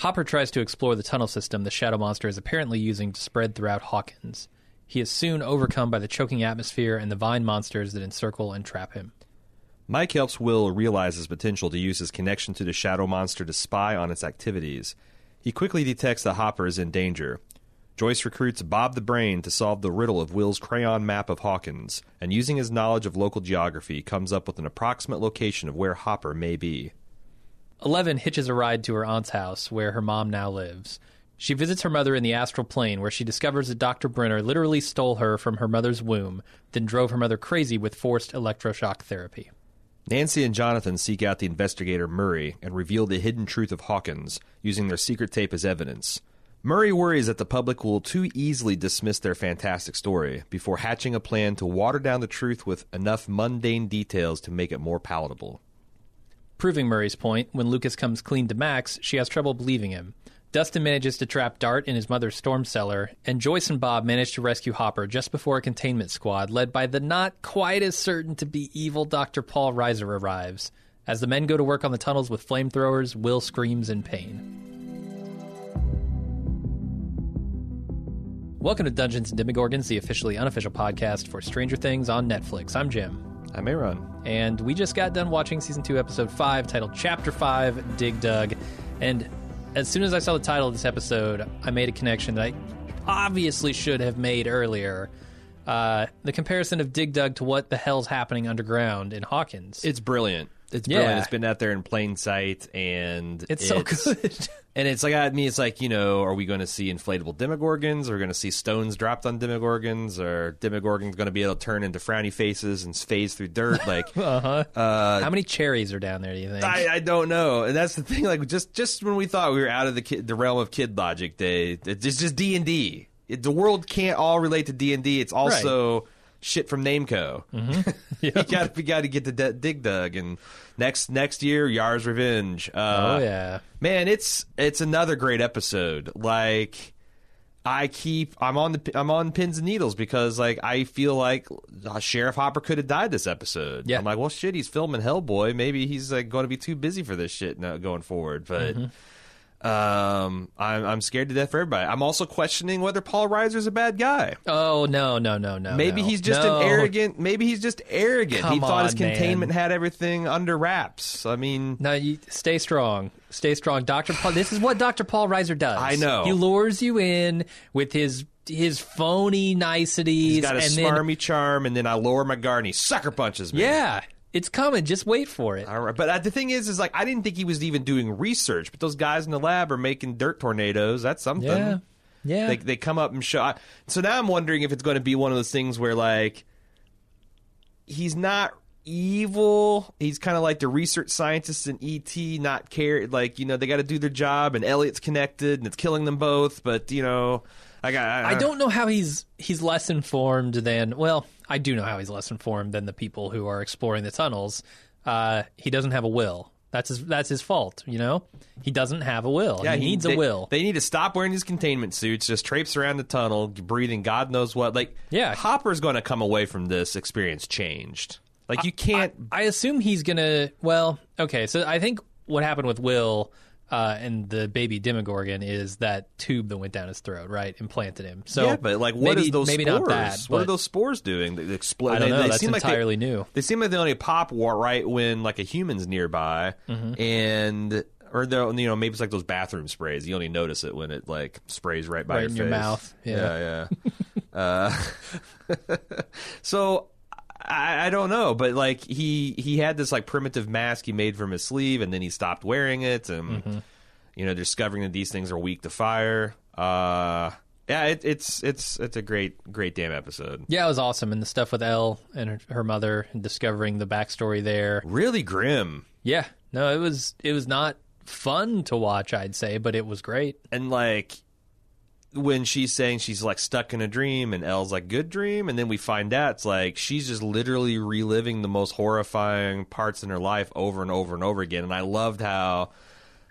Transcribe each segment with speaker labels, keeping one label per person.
Speaker 1: Hopper tries to explore the tunnel system the Shadow Monster is apparently using to spread throughout Hawkins. He is soon overcome by the choking atmosphere and the vine monsters that encircle and trap him.
Speaker 2: Mike helps Will realize his potential to use his connection to the Shadow Monster to spy on its activities. He quickly detects that Hopper is in danger. Joyce recruits Bob the Brain to solve the riddle of Will's crayon map of Hawkins, and using his knowledge of local geography, comes up with an approximate location of where Hopper may be.
Speaker 1: Eleven hitches a ride to her aunt's house, where her mom now lives. She visits her mother in the astral plane, where she discovers that Dr. Brenner literally stole her from her mother's womb, then drove her mother crazy with forced electroshock therapy.
Speaker 2: Nancy and Jonathan seek out the investigator Murray and reveal the hidden truth of Hawkins, using their secret tape as evidence. Murray worries that the public will too easily dismiss their fantastic story before hatching a plan to water down the truth with enough mundane details to make it more palatable.
Speaker 1: Proving Murray's point, when Lucas comes clean to Max, she has trouble believing him. Dustin manages to trap Dart in his mother's storm cellar, and Joyce and Bob manage to rescue Hopper just before a containment squad, led by the not quite as certain to be evil Dr. Paul Reiser, arrives. As the men go to work on the tunnels with flamethrowers, Will screams in pain. Welcome to Dungeons and Demogorgons, the officially unofficial podcast for Stranger Things on Netflix. I'm Jim.
Speaker 2: I'm Aaron.
Speaker 1: And we just got done watching season two, episode five, titled Chapter Five Dig Dug. And as soon as I saw the title of this episode, I made a connection that I obviously should have made earlier. Uh, the comparison of Dig Dug to what the hell's happening underground in Hawkins.
Speaker 2: It's brilliant. It's
Speaker 1: Yeah.
Speaker 2: brilliant. It's been out there in plain sight, and
Speaker 1: It's so good.
Speaker 2: And it's like, I mean, it's like, you know, are we going to see inflatable demogorgons? Are we going to see stones dropped on demogorgons? Are demogorgons going to be able to turn into frowny faces and phase through dirt? Like,
Speaker 1: uh-huh.
Speaker 2: uh,
Speaker 1: How many cherries are down there, do you think?
Speaker 2: I, I don't know, and that's the thing. Like, just just when we thought we were out of the kid, the realm of kid logic, they it's just- D and D. The world can't all relate to D and D. It's also shit from Namco.
Speaker 1: Mm-hmm.
Speaker 2: you got to get the D- Dig Dug, and next next year, Yars' Revenge. Uh,
Speaker 1: oh, yeah.
Speaker 2: man, it's it's another great episode. Like. I keep I'm on the I'm on pins and needles because like I feel like uh, Sheriff Hopper could have died this episode.
Speaker 1: Yeah.
Speaker 2: I'm like, well, shit, he's filming Hellboy. Maybe he's like going to be too busy for this shit now, going forward. But um, I'm I'm scared to death for everybody. I'm also questioning whether Paul Reiser's a bad guy.
Speaker 1: Oh, no, no, no, no.
Speaker 2: Maybe
Speaker 1: no.
Speaker 2: he's just
Speaker 1: No.
Speaker 2: an arrogant. Maybe he's just arrogant. he
Speaker 1: Come
Speaker 2: thought his
Speaker 1: on, man.
Speaker 2: containment had everything under wraps. I mean,
Speaker 1: No, you stay strong. Stay strong, Doctor Paul. This is what Doctor Paul Reiser does.
Speaker 2: I know.
Speaker 1: He lures you in with his his phony niceties.
Speaker 2: he's got a
Speaker 1: and then,
Speaker 2: smarmy charm, and then I lower my guard and he sucker punches me.
Speaker 1: yeah, it's coming. Just wait for it.
Speaker 2: All right, but uh, the thing is, is like I didn't think he was even doing research, but those guys in the lab are making dirt tornadoes. That's something.
Speaker 1: Yeah, yeah.
Speaker 2: They they come up and show. So now I'm wondering if it's going to be one of those things where like he's not evil. He's kind of like the research scientists in ET, not care. Like you know they got to do their job, and Elliot's connected, and it's killing them both. But you know, I got.
Speaker 1: I don't know how he's he's less informed than well, I do know how he's less informed than the people who are exploring the tunnels. Uh, he doesn't have a will. That's his that's his fault, you know? He doesn't have a will. Yeah, he, needs
Speaker 2: they,
Speaker 1: a will.
Speaker 2: They need to stop wearing these containment suits, just traipse around the tunnel, breathing God knows what. Like,
Speaker 1: Yeah.
Speaker 2: Hopper's going to come away from this experience changed. Like, you can't.
Speaker 1: I assume he's gonna. Well, okay. So I think what happened with Will uh, and the baby Demogorgon is that tube that went down his throat, right? Implanted him. So
Speaker 2: yeah, but like, what is
Speaker 1: maybe,
Speaker 2: those
Speaker 1: maybe
Speaker 2: spores?
Speaker 1: not that.
Speaker 2: what are those spores doing? They explode.
Speaker 1: I don't
Speaker 2: they,
Speaker 1: know.
Speaker 2: They
Speaker 1: That's
Speaker 2: seem like they-
Speaker 1: entirely new.
Speaker 2: They seem like they only pop wa- right when like a human's nearby,
Speaker 1: Mm-hmm.
Speaker 2: and or you know maybe it's like those bathroom sprays. You only notice it when it like sprays right by
Speaker 1: Right
Speaker 2: your
Speaker 1: in your mouth. Yeah.
Speaker 2: yeah. yeah. uh, so I, I don't know, but like he he had this like primitive mask he made from his sleeve, and then he stopped wearing it, and
Speaker 1: Mm-hmm.
Speaker 2: you know discovering that these things are weak to fire. Uh, yeah, it, it's it's it's a great great damn episode.
Speaker 1: Yeah, it was awesome, and the stuff with Elle and her, her mother, and discovering the backstory there.
Speaker 2: Really grim.
Speaker 1: Yeah, no, it was it was not fun to watch, I'd say, but it was great.
Speaker 2: and like when she's saying she's like stuck in a dream and Elle's like good dream and then we find out it's like she's just literally reliving the most horrifying parts in her life over and over and over again. And I loved how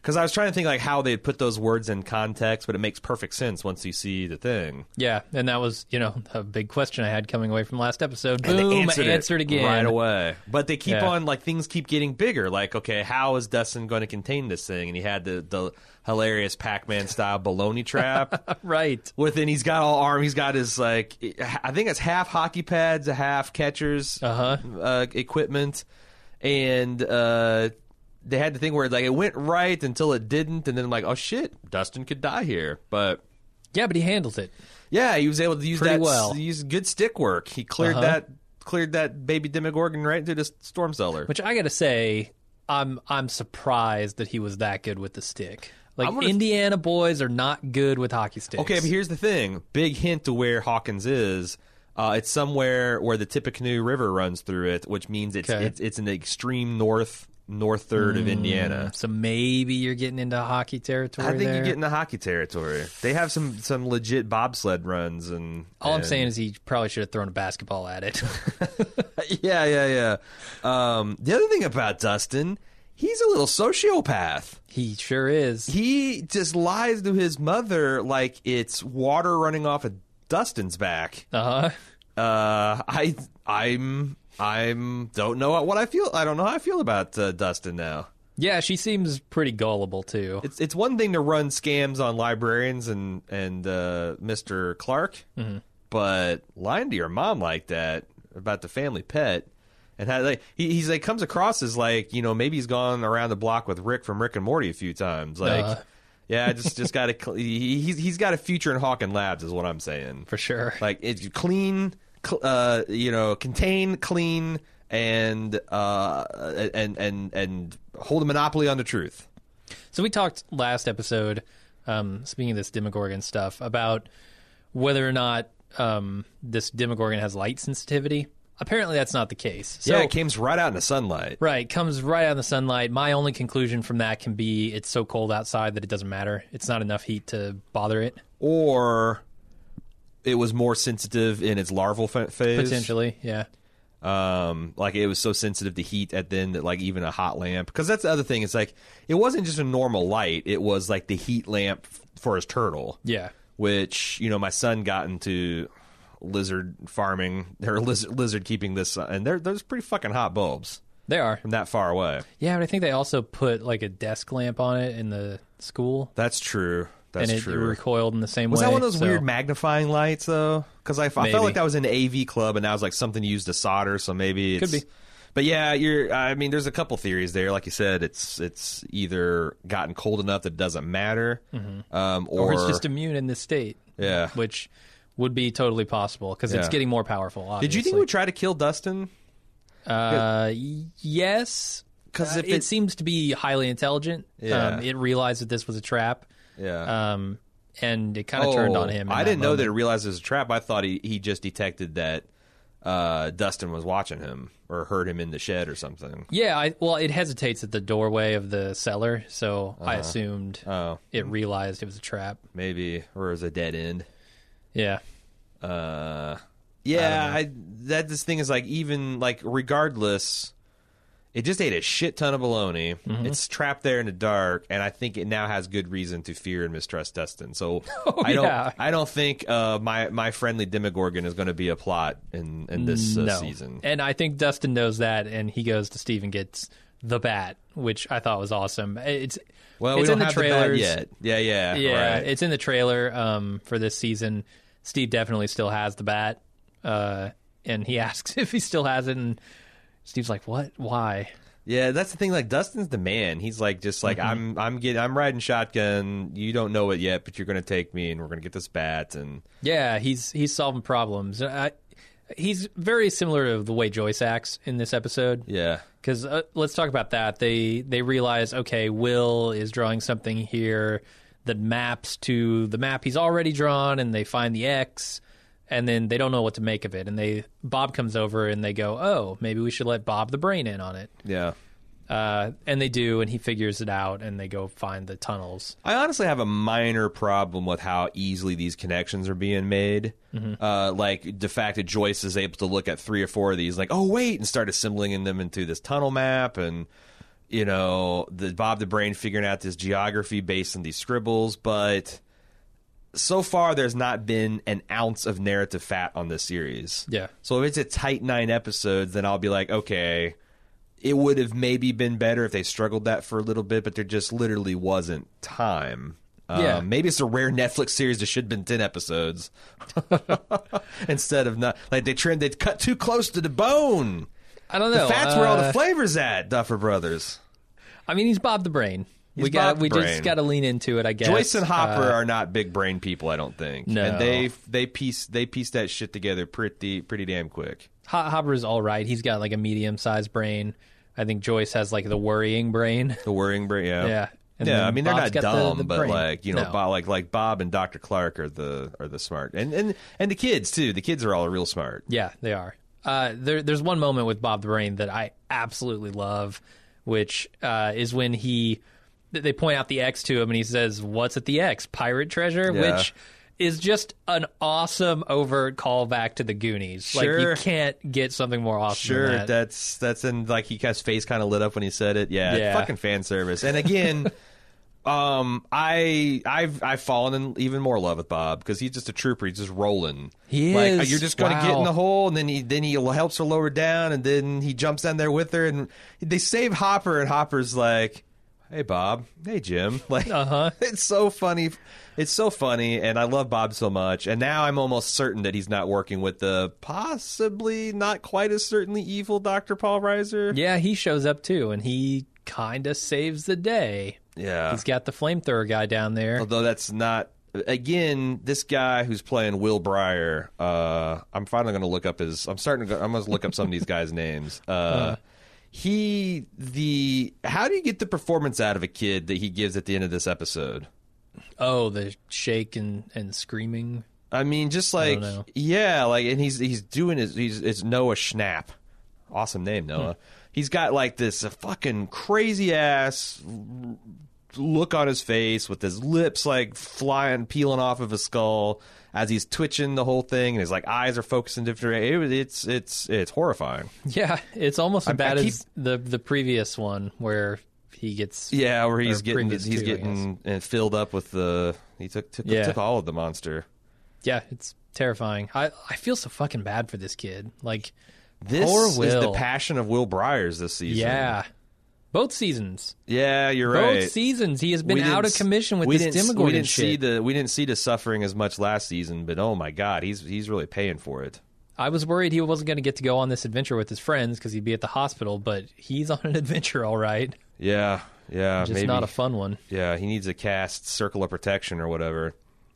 Speaker 2: Because I was trying to think like how they'd put those words in context, but it makes perfect sense once you see the thing.
Speaker 1: Yeah, and that was you know a big question I had coming away from last episode.
Speaker 2: And they
Speaker 1: Boom,
Speaker 2: answered, it
Speaker 1: answered again
Speaker 2: right away. But they keep
Speaker 1: Yeah.
Speaker 2: on like things keep getting bigger. Like, okay, how is Dustin going to contain this thing? And he had the the hilarious Pac-Man style baloney trap.
Speaker 1: Right.
Speaker 2: With Within, he's got all arm. He's got his like, I think it's half hockey pads, a half catchers
Speaker 1: Uh-huh.
Speaker 2: uh, equipment, and uh, they had the thing where like it went right until it didn't, and then like, oh shit, Dustin could die here. But
Speaker 1: Yeah, but he handles it.
Speaker 2: yeah, he was able to use
Speaker 1: Pretty
Speaker 2: that
Speaker 1: well.
Speaker 2: use good stick work. He cleared
Speaker 1: Uh-huh.
Speaker 2: that cleared that baby Demogorgon right into the storm cellar.
Speaker 1: Which I got to say, I'm I'm surprised that he was that good with the stick. Like
Speaker 2: I'm gonna-
Speaker 1: Indiana boys are not good with hockey sticks.
Speaker 2: Okay, but here's the thing. Big hint to where Hawkins is. Uh, it's somewhere where the Tippecanoe River runs through it, which means it's
Speaker 1: Okay.
Speaker 2: it's, it's in the extreme north north third of Indiana.
Speaker 1: so maybe you're getting into hockey territory.
Speaker 2: I think
Speaker 1: there.
Speaker 2: you get in the hockey territory. They have some some legit bobsled runs and
Speaker 1: All I'm
Speaker 2: and-
Speaker 1: saying is he probably should have thrown a basketball at it.
Speaker 2: yeah, yeah, yeah. Um, the other thing about Dustin, he's a little sociopath.
Speaker 1: he sure is.
Speaker 2: He just lies to his mother like it's water running off of Dustin's back.
Speaker 1: Uh huh.
Speaker 2: Uh, I, I'm, I'm don't know what I feel. I don't know how I feel about uh, Dustin now.
Speaker 1: Yeah, she seems pretty gullible too.
Speaker 2: It's it's one thing to run scams on librarians and and uh, Mr. Clark, but lying to your mom like that about the family pet. And how like he, he's like comes across as like you know maybe he's gone around the block with Rick from Rick and Morty a few times like
Speaker 1: Uh.
Speaker 2: yeah I just just got to he, he's he's got a future in Hawkins Labs is what I'm saying
Speaker 1: For sure.
Speaker 2: like it's clean, cl- uh, you know, contain, clean, and uh, and and and hold a monopoly on the truth.
Speaker 1: So we talked last episode, um, speaking of this Demogorgon stuff, about whether or not um, this Demogorgon has light sensitivity. Apparently, that's not the case. So,
Speaker 2: yeah, it comes right out in the sunlight.
Speaker 1: right, comes right out in the sunlight. My only conclusion from that can be it's so cold outside that it doesn't matter. It's not enough heat to bother it.
Speaker 2: Or it was more sensitive in its larval phase.
Speaker 1: Potentially, yeah.
Speaker 2: Um, like it was so sensitive to heat at then that like even a hot lamp. Because that's the other thing. It's like it wasn't just a normal light. It was like the heat lamp f- for his turtle.
Speaker 1: Yeah.
Speaker 2: which you know my son got into lizard farming or lizard, lizard keeping this and they're those pretty fucking hot bulbs
Speaker 1: They are.
Speaker 2: from that far away
Speaker 1: Yeah, but I think they also put like a desk lamp on it in the school.
Speaker 2: that's true that's
Speaker 1: and it
Speaker 2: true
Speaker 1: recoiled in the same
Speaker 2: was
Speaker 1: way.
Speaker 2: Was that one of those
Speaker 1: so-
Speaker 2: weird magnifying lights though because I, I felt like that was an AV club and that was like something used to solder so maybe it's,
Speaker 1: Could be.
Speaker 2: but yeah you're I mean there's a couple theories there like you said it's it's either gotten cold enough that it doesn't matter um, or,
Speaker 1: or it's just immune in this state.
Speaker 2: Yeah.
Speaker 1: which would be totally possible because it's getting more powerful. Obviously.
Speaker 2: did you think we would try to kill Dustin
Speaker 1: Uh, yes,
Speaker 2: 'Cause
Speaker 1: Uh,
Speaker 2: if
Speaker 1: it,
Speaker 2: it-
Speaker 1: seems to be highly intelligent.
Speaker 2: Yeah.
Speaker 1: Um, it realized that this was a trap,
Speaker 2: yeah
Speaker 1: um, and it kind of turned on him.
Speaker 2: Oh, I didn't know that it realized it was a trap. I thought he, he just detected that uh, Dustin was watching him or heard him in the shed or something.
Speaker 1: Yeah, I, well, it hesitates at the doorway of the cellar, so I
Speaker 2: Uh-huh.
Speaker 1: assumed
Speaker 2: Oh,
Speaker 1: it realized it was a trap.
Speaker 2: maybe or it was a dead end.
Speaker 1: Yeah,
Speaker 2: Uh, yeah, I, that this thing is like even like regardless, it just ate a shit ton of baloney.
Speaker 1: Mm-hmm.
Speaker 2: It's trapped there in the dark, and I think it now has good reason to fear and mistrust Dustin. So
Speaker 1: Oh,
Speaker 2: I don't,
Speaker 1: yeah.
Speaker 2: I don't think uh, my my friendly Demogorgon is going to be a plot in in this uh,
Speaker 1: no,
Speaker 2: season.
Speaker 1: and I think Dustin knows that, and he goes to Steve and gets the bat, which I thought was awesome. It's
Speaker 2: Well,
Speaker 1: it's
Speaker 2: we don't
Speaker 1: in the
Speaker 2: have the bat yet. Yeah, yeah,
Speaker 1: Yeah,
Speaker 2: right.
Speaker 1: it's in the trailer um, for this season. Steve definitely still has the bat, uh, and he asks if he still has it, and Steve's like, "What? Why?"
Speaker 2: Yeah, that's the thing. Like Dustin's the man. He's like just like I'm. I'm getting. I'm riding shotgun. You don't know it yet, but you're going to take me, and we're going to get this bat. And
Speaker 1: Yeah, he's he's solving problems. I, he's very similar to the way Joyce acts in this episode.
Speaker 2: yeah,
Speaker 1: Because uh, let's talk about that. They they realize okay, Will is drawing something here that maps to the map he's already drawn, and they find the X, and then they don't know what to make of it. And they Bob comes over and they go, oh, maybe we should let Bob the brain in on it.
Speaker 2: yeah.
Speaker 1: Uh, and they do, and he figures it out, and they go find the tunnels.
Speaker 2: I honestly have a minor problem with how easily these connections are being made. Uh, like the fact that Joyce is able to look at three or four of these, like, oh wait, and start assembling them into this tunnel map, and you know, the Bob the Brain figuring out this geography based on these scribbles, but so far there's not been an ounce of narrative fat on this series.
Speaker 1: Yeah.
Speaker 2: So if it's a tight nine episodes, then I'll be like, okay, it would have maybe been better if they struggled that for a little bit, but there just literally wasn't time.
Speaker 1: Yeah.
Speaker 2: Um, maybe it's a rare Netflix series that should have been ten episodes instead of not like they trimmed they cut too close to the bone.
Speaker 1: I don't know.
Speaker 2: The fat's where all the
Speaker 1: uh,
Speaker 2: flavors at, Duffer Brothers.
Speaker 1: I mean, he's Bob the Brain.
Speaker 2: He's
Speaker 1: we got we
Speaker 2: Brain.
Speaker 1: just got to lean into it, I guess.
Speaker 2: Joyce and Hopper
Speaker 1: Uh,
Speaker 2: are not big brain people, I don't think.
Speaker 1: No.
Speaker 2: and they they piece they piece that shit together pretty pretty damn quick.
Speaker 1: Hopper is all right. He's got like a medium-sized brain. I think Joyce has like the worrying brain.
Speaker 2: The worrying brain, yeah,
Speaker 1: Yeah. And
Speaker 2: yeah. I mean, they're
Speaker 1: Bob's
Speaker 2: not
Speaker 1: got the-
Speaker 2: dumb,
Speaker 1: the
Speaker 2: but
Speaker 1: brain.
Speaker 2: like you know,
Speaker 1: No.
Speaker 2: Bob, like like Bob and Doctor Clark are the are the smart, and and and the kids too. The kids are all real smart.
Speaker 1: Yeah, they are. Uh, there, there's one moment with Bob the Brain that I absolutely love, which uh, is when he they point out the X to him and he says, "What's at the X? Pirate treasure?"
Speaker 2: Yeah.
Speaker 1: Which is just an awesome overt callback to the Goonies. Like
Speaker 2: Sure.
Speaker 1: you can't get something more awesome.
Speaker 2: Sure,
Speaker 1: than that.
Speaker 2: that's that's in like he his face kind of lit up when he said it. Yeah,
Speaker 1: Yeah.
Speaker 2: fucking fan service. And again, um, I I've I've fallen in even more love with Bob because he's just a trooper. He's just rolling.
Speaker 1: He
Speaker 2: like
Speaker 1: is.
Speaker 2: you're just going to get in the hole, and then he then he helps her lower down, and then he jumps down there with her, and they save Hopper, and Hopper's like. Hey Bob, hey Jim. Like,
Speaker 1: Uh-huh.
Speaker 2: it's so funny. It's so funny, and I love Bob so much. And now I'm almost certain that he's not working with the possibly not quite as certainly evil Dr. Paul Reiser.
Speaker 1: yeah, he shows up too, and he kind of saves the day.
Speaker 2: Yeah.
Speaker 1: He's got the flamethrower guy down there.
Speaker 2: Although that's not. Again, this guy who's playing Will Byers, uh, I'm finally going to look up his. I'm starting to. Go, I'm going to look up some of these guys' names. Uh, he the. How do you get the performance out of a kid that he gives at the end of this episode?
Speaker 1: Oh, the shake and, and screaming.
Speaker 2: I mean, just like yeah, like, and he's he's doing his he's it's Noah Schnapp, awesome name hmm. Noah. He's got like this fucking crazy ass look on his face with his lips like flying, peeling off of his skull as he's twitching the whole thing, and his like eyes are focusing different. It, it's it's it's horrifying.
Speaker 1: Yeah, it's almost as
Speaker 2: I-
Speaker 1: bad
Speaker 2: I keep-
Speaker 1: as the the previous one where he gets.
Speaker 2: Yeah, where he's getting he's
Speaker 1: two,
Speaker 2: getting uh, filled up with the he took took,
Speaker 1: Yeah.
Speaker 2: took all of the monster.
Speaker 1: Yeah, it's terrifying. I I feel so fucking bad for this kid. Like,
Speaker 2: This is the passion of Will Byers this season.
Speaker 1: yeah, both seasons,
Speaker 2: Yeah, you're
Speaker 1: both
Speaker 2: right.
Speaker 1: Both seasons, he has been out of commission with this Demogorgon
Speaker 2: We didn't see
Speaker 1: shit.
Speaker 2: the we didn't see the suffering as much last season, but oh my god, he's he's really paying for it.
Speaker 1: I was worried he wasn't going to get to go on this adventure with his friends because he'd be at the hospital, but he's on an adventure, all right.
Speaker 2: Yeah, yeah,
Speaker 1: Just
Speaker 2: maybe.
Speaker 1: not a fun one.
Speaker 2: yeah, he needs a cast circle of protection or whatever.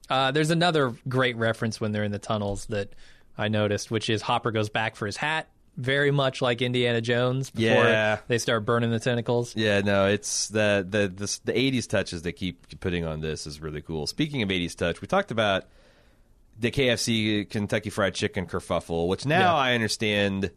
Speaker 1: Uh, there's another great reference when they're in the tunnels that I noticed, which is Hopper goes back for his hat, very much like Indiana Jones before
Speaker 2: Yeah.
Speaker 1: they start burning the tentacles.
Speaker 2: Yeah, no, it's the the the, the 80s touches they keep putting on this is really cool. Speaking of 80s touch, we talked about the KFC Kentucky Fried Chicken kerfuffle, which now
Speaker 1: Yeah.
Speaker 2: I understand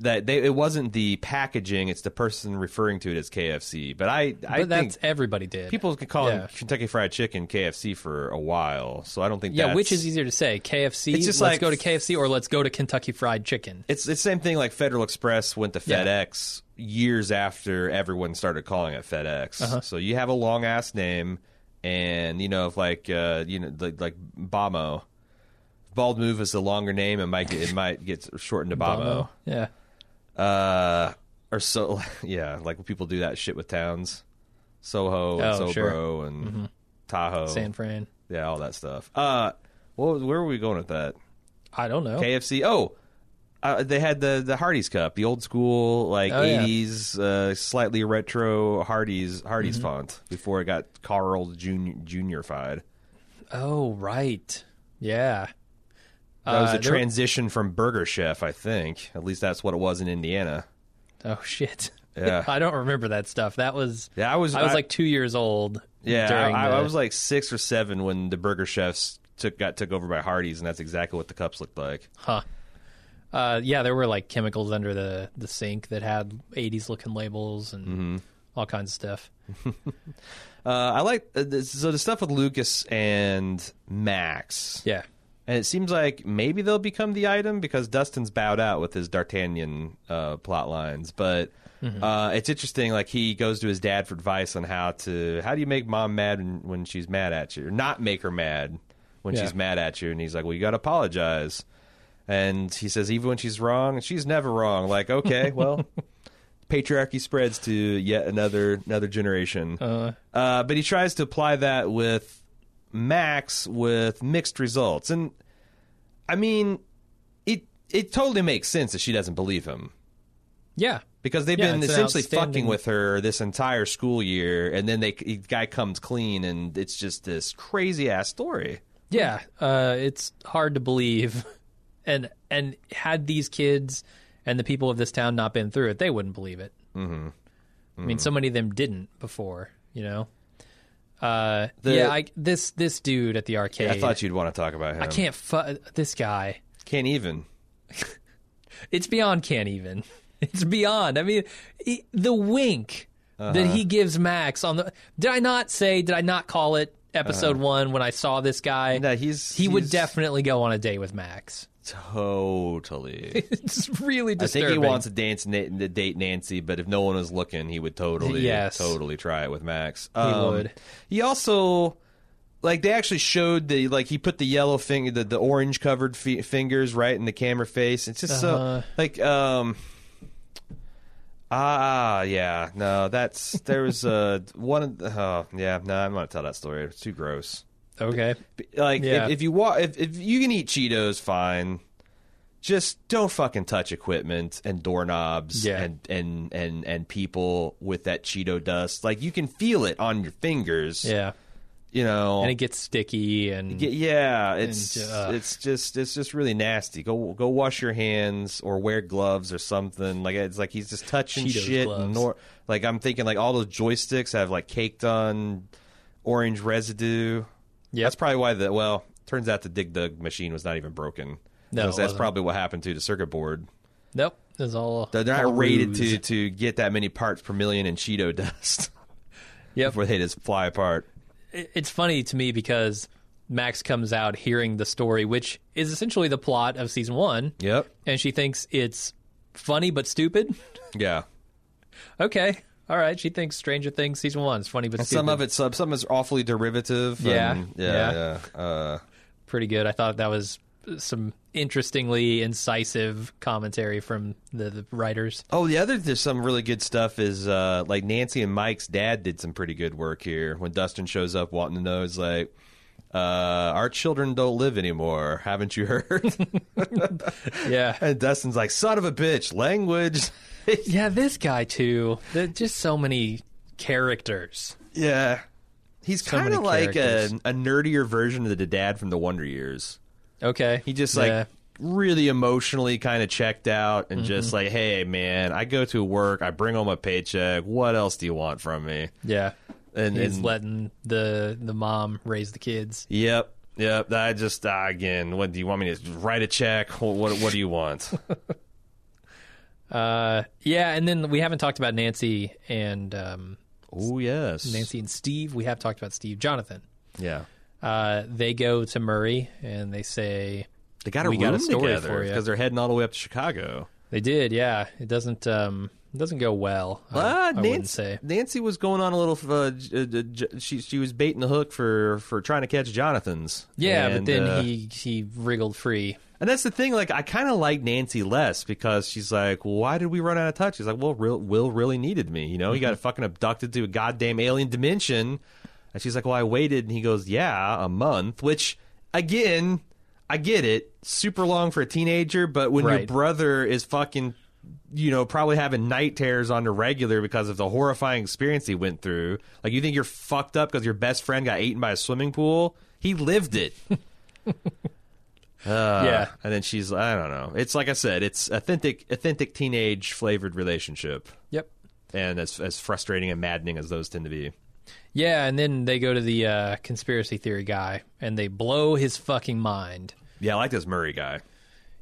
Speaker 2: that they, it wasn't the packaging; it's the person referring to it as KFC. But I, I
Speaker 1: But
Speaker 2: think
Speaker 1: everybody did.
Speaker 2: people could call
Speaker 1: Yeah.
Speaker 2: Kentucky Fried Chicken KFC for a while, so I don't think.
Speaker 1: yeah, which is easier to say, KFC?
Speaker 2: It's just
Speaker 1: let's
Speaker 2: like-
Speaker 1: go to KFC or let's go to Kentucky Fried Chicken.
Speaker 2: It's it's the same thing like Federal Express went to
Speaker 1: Yeah.
Speaker 2: FedEx years after everyone started calling it FedEx.
Speaker 1: Uh-huh.
Speaker 2: So you have a long ass name, and you know if like uh, you know like, like Bamo, Bald Move is a longer name. It might get, it might get shortened to Bamo.
Speaker 1: Yeah.
Speaker 2: Uh, or so yeah, like when people do that shit with towns, Soho and
Speaker 1: Oh,
Speaker 2: Sobro
Speaker 1: sure. Mm-hmm.
Speaker 2: and Tahoe,
Speaker 1: San Fran.
Speaker 2: yeah, all that stuff. Uh, what where were we going with that?
Speaker 1: I don't know.
Speaker 2: KFC. Oh, uh, they had the the Hardee's cup, the old school like
Speaker 1: Oh, yeah.
Speaker 2: '80s, uh, slightly retro Hardee's Hardee's
Speaker 1: Mm-hmm.
Speaker 2: font before it got Carl Junior Juniorified.
Speaker 1: Oh, right. Yeah.
Speaker 2: That was
Speaker 1: Uh,
Speaker 2: a
Speaker 1: there-
Speaker 2: transition from Burger Chef, I think. At least that's what it was in Indiana.
Speaker 1: Oh shit.
Speaker 2: Yeah.
Speaker 1: I don't remember that stuff. That was
Speaker 2: Yeah, I was.
Speaker 1: I was
Speaker 2: I-
Speaker 1: like two years old.
Speaker 2: yeah, I,
Speaker 1: the,
Speaker 2: I was like six or seven when the Burger Chefs took got took over by Hardee's, and that's exactly what the cups looked like.
Speaker 1: huh. Uh, yeah, there were like chemicals under the the sink that had '80s looking labels and
Speaker 2: Mm-hmm.
Speaker 1: all kinds of stuff.
Speaker 2: Uh, I like uh, this, so the stuff with Lucas and Max.
Speaker 1: Yeah.
Speaker 2: And it seems like maybe they'll become the item because Dustin's bowed out with his D'Artagnan uh, plot lines. But Uh, it's interesting. Like he goes to his dad for advice on how to how do you make mom mad when, when she's mad at you, or not make her mad when
Speaker 1: Yeah.
Speaker 2: she's mad at you. And he's like, well, you got to apologize. And he says, even when she's wrong, she's never wrong. Like, okay, well, patriarchy spreads to yet another another generation.
Speaker 1: Uh,
Speaker 2: Uh, but he tries to apply that with Max with mixed results. And I mean, it it totally makes sense that she doesn't believe him
Speaker 1: yeah.
Speaker 2: because they've
Speaker 1: Yeah,
Speaker 2: been essentially fucking with her this entire school year, and then they the guy comes clean, and it's just this crazy ass story.
Speaker 1: Yeah, uh, it's hard to believe, and and had these kids and the people of this town not been through it, they wouldn't believe it. Mm-hmm. I mean, so many of them didn't before, you know. Uh,
Speaker 2: The-
Speaker 1: yeah, I, this this dude at the arcade.
Speaker 2: I thought you'd want to talk about him.
Speaker 1: I can't. Fu- this guy.
Speaker 2: Can't even.
Speaker 1: It's beyond can't even. It's beyond. I mean, he, the wink that he gives Max on the. Did I not say? Did I not call it episode one when I saw this guy?
Speaker 2: No, he's
Speaker 1: he would definitely go on a date with Max.
Speaker 2: Totally.
Speaker 1: it's really disturbing.
Speaker 2: I think he wants to dance na- to date Nancy, but if no one was looking, he would totally,
Speaker 1: Yes.
Speaker 2: totally try it with Max.
Speaker 1: He
Speaker 2: Um,
Speaker 1: would.
Speaker 2: He also, like, they actually showed the like he put the yellow finger, the, the orange covered fi- fingers right in the camera face. It's just
Speaker 1: Uh-huh.
Speaker 2: so like um. Ah, yeah, no, that's there was uh, one. of the- Oh, yeah, no, I'm not gonna tell that story. It's too gross.
Speaker 1: Okay.
Speaker 2: Like
Speaker 1: Yeah.
Speaker 2: if, if you wa- if if you can eat Cheetos, fine. Just don't fucking touch equipment and doorknobs
Speaker 1: Yeah.
Speaker 2: and, and and and people with that Cheeto dust. Like you can feel it on your fingers.
Speaker 1: Yeah.
Speaker 2: You know.
Speaker 1: And it gets sticky and
Speaker 2: Y- yeah, it's
Speaker 1: And, uh,
Speaker 2: it's just it's just really nasty. Go go wash your hands or wear gloves or something. Like it's like he's just touching
Speaker 1: Cheetos
Speaker 2: shit.
Speaker 1: gloves.
Speaker 2: Nor, like I'm thinking like all those joysticks have like caked on orange residue.
Speaker 1: Yep.
Speaker 2: That's probably why the well turns out the Dig Dug machine was not even broken.
Speaker 1: No,
Speaker 2: that's
Speaker 1: wasn't.
Speaker 2: probably what happened to the circuit board.
Speaker 1: Nope. It's all
Speaker 2: They're
Speaker 1: all
Speaker 2: not rated
Speaker 1: ruse.
Speaker 2: to to get that many parts per million in Cheeto dust
Speaker 1: Yep.
Speaker 2: before they just fly apart.
Speaker 1: It's funny to me because Max comes out hearing the story, which is essentially the plot of season one,
Speaker 2: Yep.
Speaker 1: and she thinks it's funny but stupid.
Speaker 2: Yeah.
Speaker 1: okay. All right. She thinks Stranger Things season one is funny but stupid.
Speaker 2: some of it, some some is awfully derivative.
Speaker 1: Yeah,
Speaker 2: and- yeah,
Speaker 1: yeah.
Speaker 2: yeah. Uh,
Speaker 1: pretty good. I thought that was some interestingly incisive commentary from the, the writers.
Speaker 2: oh, the other there's some really good stuff is uh, like Nancy and Mike's dad did some pretty good work here. When Dustin shows up wanting to know, is like, uh, "Our children don't live anymore. Haven't you heard?"
Speaker 1: Yeah.
Speaker 2: and Dustin's like, "Son of a bitch, language."
Speaker 1: yeah, this guy too. There just so many characters.
Speaker 2: yeah, he's
Speaker 1: So
Speaker 2: kind of like a, a nerdier version of the dad from the Wonder Years.
Speaker 1: Okay.
Speaker 2: He just like
Speaker 1: Yeah.
Speaker 2: really emotionally kind of checked out and just
Speaker 1: Mm-hmm.
Speaker 2: like, hey man, I go to work, I bring home a paycheck. What else do you want from me?
Speaker 1: Yeah.
Speaker 2: And,
Speaker 1: He's
Speaker 2: and
Speaker 1: letting the the mom raise the kids.
Speaker 2: yep, yep. I just uh, again, what do you want me to write a check? What what, what do you want?
Speaker 1: Uh, yeah, and then we haven't talked about Nancy and um,
Speaker 2: oh yes,
Speaker 1: Nancy and Steve. We have talked about Steve, Jonathan.
Speaker 2: Yeah,
Speaker 1: Uh, they go to Murray and they say
Speaker 2: they got a
Speaker 1: We
Speaker 2: room
Speaker 1: got a story
Speaker 2: together because they're heading all the way up to Chicago.
Speaker 1: they did. Yeah, it doesn't um it doesn't go well. I,
Speaker 2: Ah,
Speaker 1: I
Speaker 2: Nancy,
Speaker 1: say.
Speaker 2: Nancy was going on a little. Uh, j- uh, j- she she was baiting the hook for for trying to catch Jonathan's.
Speaker 1: Yeah, but then
Speaker 2: uh,
Speaker 1: he he wriggled free.
Speaker 2: And that's the thing. Like, I kind of like Nancy less because she's like, well, "Why did we run out of touch?" She's like, "Well, Will, Will really needed me. You know, he
Speaker 1: Mm-hmm.
Speaker 2: got fucking abducted to a goddamn alien dimension." And she's like, "Well, I waited." And he goes, "Yeah, a month." Which, again, I get it. Super long for a teenager, but when your brother is fucking, you know, probably having night terrors on the regular because of the horrifying experience he went through, like you think you're fucked up because your best friend got eaten by a swimming pool. He lived it. Uh,
Speaker 1: Yeah.
Speaker 2: and then she's I don't know. It's like I said, it's authentic, authentic teenage flavored relationship,
Speaker 1: Yep.
Speaker 2: and as as frustrating and maddening as those tend to be.
Speaker 1: Yeah, and then they go to the uh, conspiracy theory guy and they blow his fucking mind.
Speaker 2: Yeah, I like this Murray guy.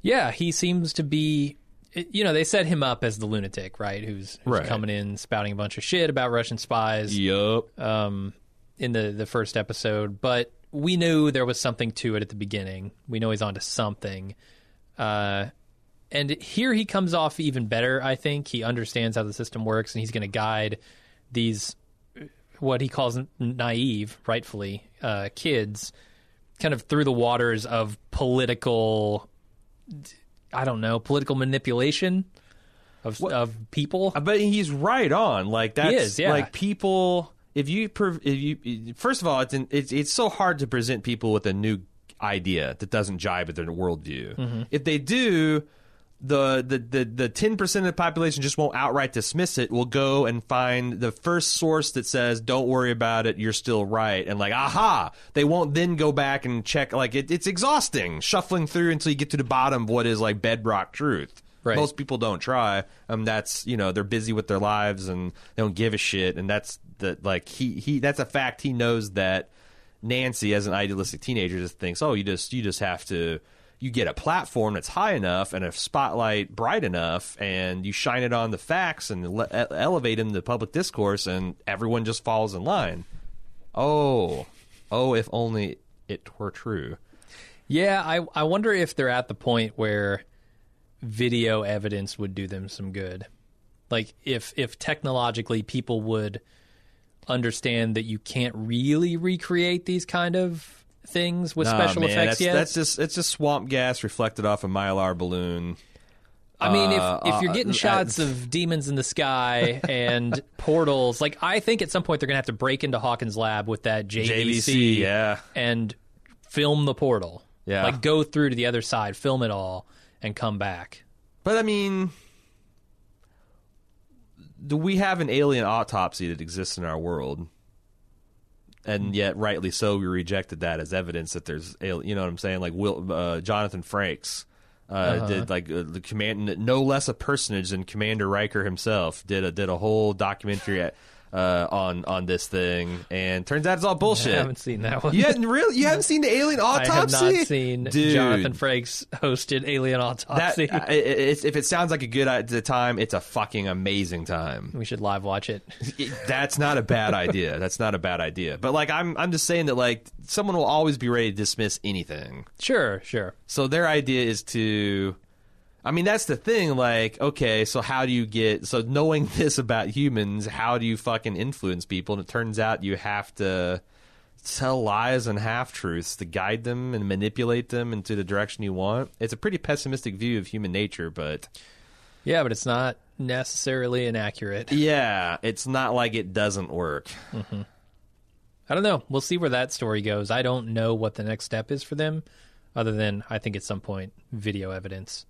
Speaker 1: Yeah, he seems to be. You know, they set him up as the lunatic, right? Who's, who's
Speaker 2: Right.
Speaker 1: coming in spouting a bunch of shit about Russian spies.
Speaker 2: Yup.
Speaker 1: um, in the the first episode, but we knew there was something to it at the beginning. We know he's onto something, uh, and here he comes off even better. I think he understands how the system works, and he's going to guide these what he calls naive, rightfully, uh, kids, kind of through the waters of political. I don't know political manipulation of of people.
Speaker 2: But he's right on. Like that's
Speaker 1: is, yeah.
Speaker 2: like people. If you if you first of all, it's, an, it's it's so hard to present people with a new idea that doesn't jibe with their worldview.
Speaker 1: Mm-hmm.
Speaker 2: If they do, the the the the ten percent of the population just won't outright dismiss it. Will go and find the first source that says, "Don't worry about it, you're still right," and like, aha, they won't then go back and check. Like it, it's exhausting shuffling through until you get to the bottom of what is like bedrock truth.
Speaker 1: Right.
Speaker 2: Most people don't try. Um, that's you know they're busy with their lives and they don't give a shit. And that's the like he he that's a fact. He knows that Nancy, as an idealistic teenager, just thinks, oh, you just you just have to you get a platform that's high enough and a spotlight bright enough, and you shine it on the facts and le- elevate them to public discourse, and everyone just falls in line. Oh, oh, if only it were true.
Speaker 1: Yeah, I I wonder if they're at the point where video evidence would do them some good. Like if if technologically people would understand that you can't really recreate these kind of things with
Speaker 2: Nah,
Speaker 1: special
Speaker 2: man,
Speaker 1: effects
Speaker 2: that's,
Speaker 1: yet.
Speaker 2: That's just it's just swamp gas reflected off a mylar balloon.
Speaker 1: I mean, if
Speaker 2: uh,
Speaker 1: if you're
Speaker 2: uh,
Speaker 1: getting
Speaker 2: uh,
Speaker 1: shots of demons in the sky and portals, like I think at some point they're gonna have to break into Hawkins' lab with that JVC,
Speaker 2: JVC, yeah.
Speaker 1: and film the portal.
Speaker 2: Yeah.
Speaker 1: like go through to the other side, film it all, and come back.
Speaker 2: But I mean, do we have an alien autopsy that exists in our world? And yet, rightly so, we rejected that as evidence that there's, you know what I'm saying? Like Will, uh, Jonathan Frakes uh, did like uh, the command, no less a personage than Commander Riker himself did a did a whole documentary at, uh, on on this thing, and turns out it's all bullshit.
Speaker 1: I haven't seen that one.
Speaker 2: You hadn't really, you haven't seen the alien Autopsy.
Speaker 1: I have not seen
Speaker 2: Dude.
Speaker 1: Jonathan Frakes hosted Alien Autopsy.
Speaker 2: It's, if it sounds like a good at the time, it's a fucking amazing time.
Speaker 1: we should live watch it.
Speaker 2: It- that's not a bad idea. That's not a bad idea. But like, I'm I'm just saying that like someone will always be ready to dismiss anything.
Speaker 1: Sure, sure.
Speaker 2: So their idea is to. I mean, that's the thing. Like, okay, so how do you get. So knowing this about humans, how do you fucking influence people? And it turns out you have to tell lies and half truths to guide them and manipulate them into the direction you want. It's a pretty pessimistic view of human nature, but
Speaker 1: Yeah, but it's not necessarily inaccurate.
Speaker 2: yeah, it's not like it doesn't work. Mm-hmm.
Speaker 1: I don't know. We'll see where that story goes. I don't know what the next step is for them, other than I think at some point video evidence.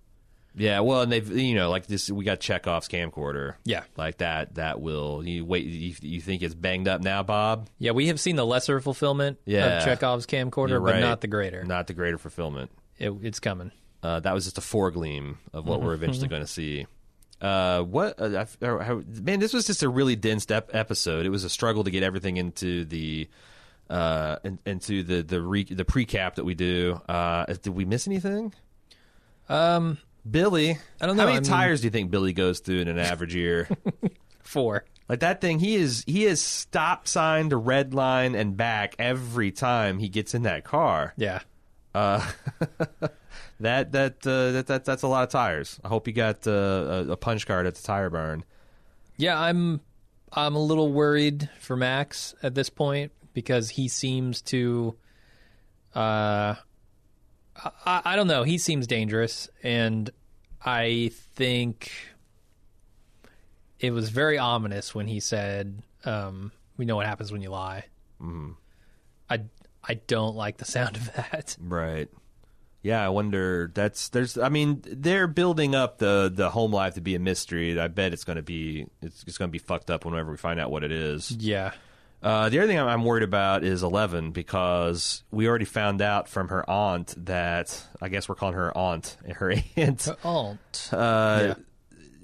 Speaker 2: Yeah, well, and they've you know like this. We got Chekhov's camcorder.
Speaker 1: Yeah.
Speaker 2: like that. That will you wait? You, you think it's banged up now, Bob?
Speaker 1: Yeah, we have seen the lesser fulfillment
Speaker 2: Yeah.
Speaker 1: of Chekhov's camcorder,
Speaker 2: You're
Speaker 1: but not the greater.
Speaker 2: Not the greater fulfillment.
Speaker 1: It, it's coming.
Speaker 2: Uh, that was just a foregleam of what we're
Speaker 1: Mm-hmm.
Speaker 2: eventually going to see. Uh, what uh, I- uh, how- man? This was just a really dense ep- episode. It was a struggle to get everything into the uh in, into the the re- the precap that we do. Uh, did we miss anything?
Speaker 1: Um,
Speaker 2: Billy,
Speaker 1: I don't know,
Speaker 2: How many
Speaker 1: I mean-
Speaker 2: tires do you think Billy goes through in an average year?
Speaker 1: four.
Speaker 2: Like that thing, he is he is stop sign to red line and back every time he gets in that car.
Speaker 1: Yeah.
Speaker 2: Uh, that that, uh, that that that's a lot of tires. I hope you got uh, a, a punch card at the tire barn.
Speaker 1: Yeah, I'm I'm a little worried for Max at this point because he seems to uh I, I don't know, he seems dangerous and I think it was very ominous when he said um we know what happens when you lie. Mm-hmm. I I don't like the sound of that.
Speaker 2: Right. Yeah, I wonder. That's there's. I mean, they're building up the the home life to be a mystery. I bet it's going to be it's, it's going to be fucked up whenever we find out what it is.
Speaker 1: Yeah.
Speaker 2: Uh, the other thing I'm, I'm worried about is Eleven because we already found out from her aunt that I guess we're calling her aunt, her aunt,
Speaker 1: Aunt.
Speaker 2: uh,
Speaker 1: Yeah.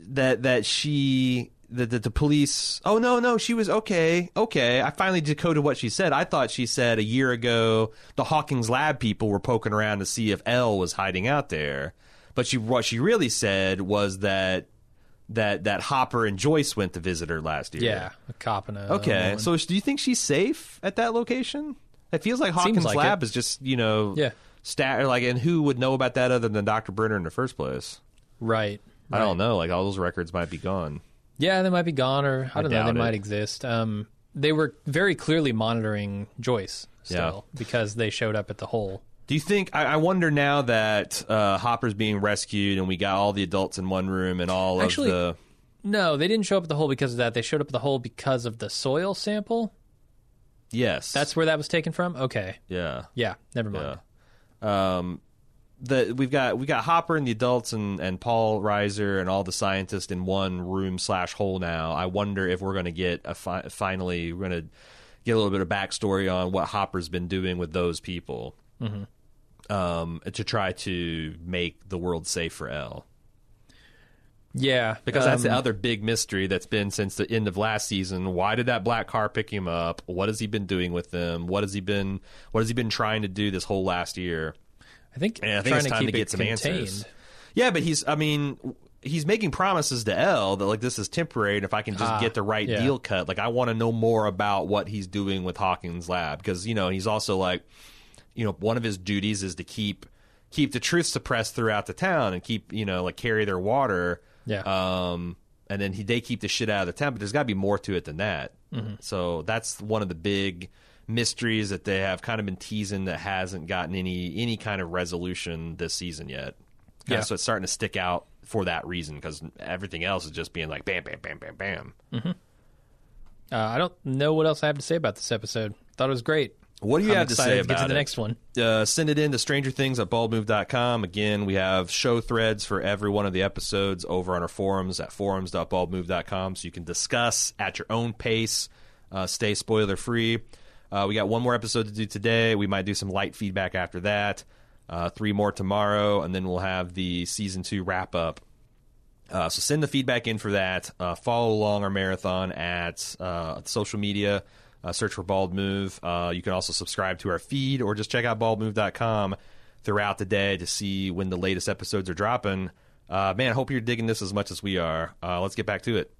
Speaker 2: that that she that, that the police. Oh no, no, she was okay, okay. I finally decoded what she said. I thought she said a year ago the Hawkins lab people were poking around to see if Elle was hiding out there, but she what she really said was that that that Hopper and Joyce went to visit her last year.
Speaker 1: Yeah, a cop and a
Speaker 2: Okay, so do you think she's safe at that location? It feels like Hawkins
Speaker 1: like
Speaker 2: Lab
Speaker 1: it.
Speaker 2: is just you know
Speaker 1: Yeah.
Speaker 2: stat like and who would know about that other than Dr. Brenner in the first place?
Speaker 1: Right.
Speaker 2: I don't know. Like all those records might be gone.
Speaker 1: Yeah, they might be gone, or I,
Speaker 2: I
Speaker 1: don't know. They
Speaker 2: doubt
Speaker 1: might exist. Um, they were very clearly monitoring Joyce still because they showed up at the hole.
Speaker 2: Do you think? I, I wonder now that uh, Hopper's being rescued and we got all the adults in one room and all
Speaker 1: Actually-
Speaker 2: of the.
Speaker 1: No, they didn't show up at the hole because of that. They showed up at the hole because of the soil sample.
Speaker 2: Yes,
Speaker 1: That's where that was taken from. Okay.
Speaker 2: yeah.
Speaker 1: Yeah. Never mind.
Speaker 2: Yeah. Um, the we've got we got Hopper and the adults and and Paul Reiser and all the scientists in one room slash hole now. I wonder if we're going to get a fi- finally we're going to get a little bit of backstory on what Hopper's been doing with those people, um, to try to make the world safe for Elle.
Speaker 1: Yeah.
Speaker 2: Because that's the
Speaker 1: um,
Speaker 2: other big mystery that's been since the end of last season. Why did that black car pick him up? What has he been doing with them? What has he been What has he been trying to do this whole last year?
Speaker 1: I think,
Speaker 2: And I think
Speaker 1: trying
Speaker 2: it's time
Speaker 1: to
Speaker 2: to, get some
Speaker 1: contained.
Speaker 2: answers. Yeah, but he's. I mean, he's making promises to Elle that like this is temporary, and if I can just
Speaker 1: Ah,
Speaker 2: get the right
Speaker 1: yeah.
Speaker 2: deal cut, like I want to know more about what he's doing with Hawkins Lab because you know he's also like, you know, one of his duties is to keep keep the truth suppressed throughout the town and keep you know like carry their water.
Speaker 1: Yeah.
Speaker 2: Um, and then he, they keep the shit out of the town, but there's got to be more to it than that.
Speaker 1: Mm-hmm.
Speaker 2: So that's one of the big mysteries that they have kind of been teasing that hasn't gotten any any kind of resolution this season yet. Kinda
Speaker 1: Yeah.
Speaker 2: So it's starting to stick out for that reason because everything else is just being like bam, bam, bam, bam, bam.
Speaker 1: Uh, I don't know what else I have to say about this episode. Thought it was great.
Speaker 2: What do you
Speaker 1: I'm
Speaker 2: have to say
Speaker 1: to
Speaker 2: about
Speaker 1: get to the
Speaker 2: it?
Speaker 1: next one.
Speaker 2: uh, send it in to Stranger Things at baldmove.com. Again, we have show threads for every one of the episodes over on our forums at forums.baldmove.com so you can discuss at your own pace, uh, stay spoiler free. Uh, we got one more episode to do today. We might do some light feedback after that. Uh, three more tomorrow, and then we'll have the season two wrap up uh, so send the feedback in for that. Uh, follow along our marathon at uh, social media. Uh, search for Bald Move. Uh, you can also subscribe to our feed or just check out baldmove.com throughout the day to see when the latest episodes are dropping. Uh, man, hope you're digging this as much as we are. Uh, let's get back to it.